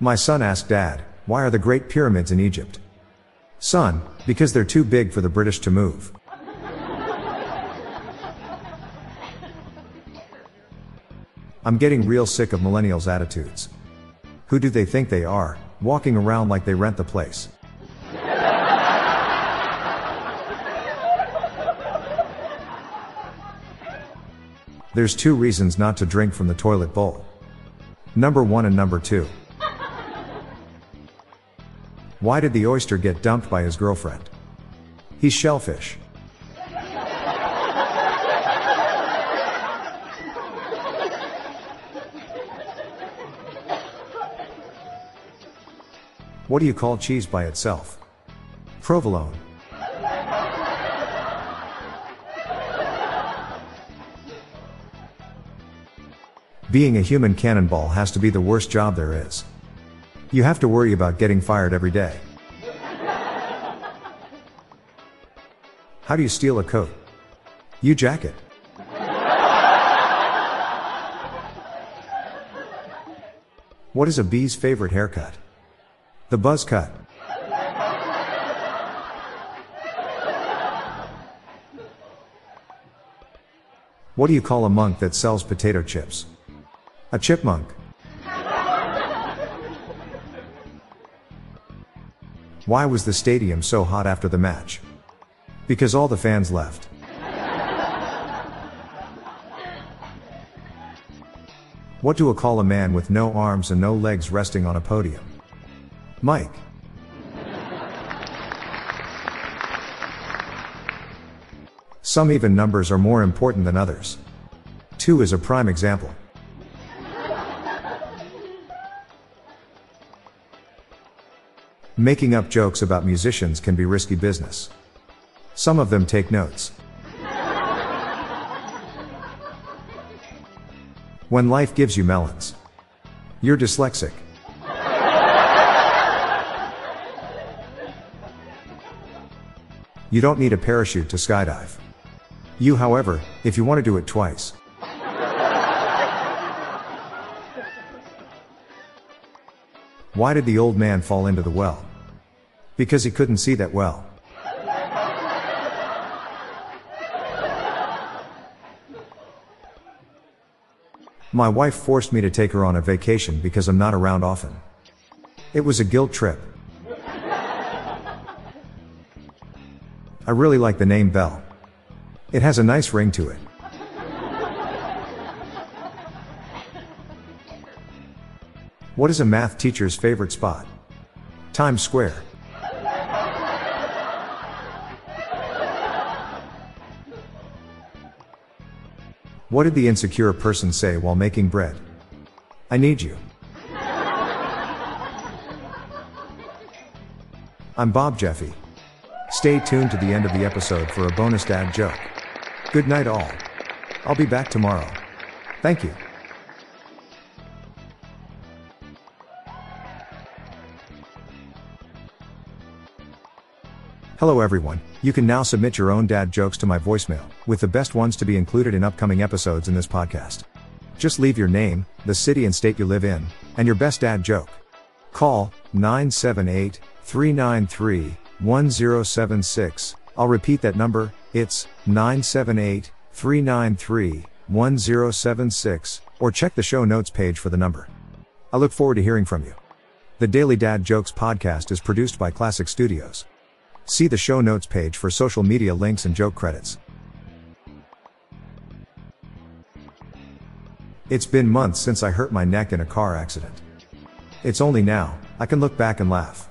My son asked dad, why are the Great Pyramids in Egypt? Son, because they're too big for the British to move. I'm getting real sick of millennials' attitudes. Who do they think they are, walking around like they rent the place? There's two reasons not to drink from the toilet bowl. Number one and number two. Why did the oyster get dumped by his girlfriend? He's shellfish. What do you call cheese by itself? Provolone. Being a human cannonball has to be the worst job there is. You have to worry about getting fired every day. How do you steal a coat? You jacket. What is a bee's favorite haircut? The buzz cut. What do you call a monk that sells potato chips? A chipmunk. Why was the stadium so hot after the match? Because all the fans left. What do I call a man with no arms and no legs resting on a podium? Mike. Some even numbers are more important than others. 2 is a prime example. Making up jokes about musicians can be risky business. Some of them take notes. When life gives you melons, you're dyslexic. You don't need a parachute to skydive. You, however, if you want to do it twice. Why did the old man fall into the well? Because he couldn't see that well. My wife forced me to take her on a vacation because I'm not around often. It was a guilt trip. I really like the name Belle. It has a nice ring to it. What is a math teacher's favorite spot? Times Square. What did the insecure person say while making bread? I knead you. I'm Bob Jeffy. Stay tuned to the end of the episode for a bonus dad joke. Good night, all. I'll be back tomorrow. Thank you. Hello everyone, you can now submit your own dad jokes to my voicemail, with the best ones to be included in upcoming episodes in this podcast. Just leave your name, the city and state you live in, and your best dad joke. Call 978 393 1076. I'll repeat that number, it's 978 393 1076, or check the show notes page for the number. I look forward to hearing from you. The Daily Dad Jokes podcast is produced by Klassic Studios. See the show notes page for social media links and joke credits. It's been months since I hurt my neck in a car accident. It's only now, I can look back and laugh.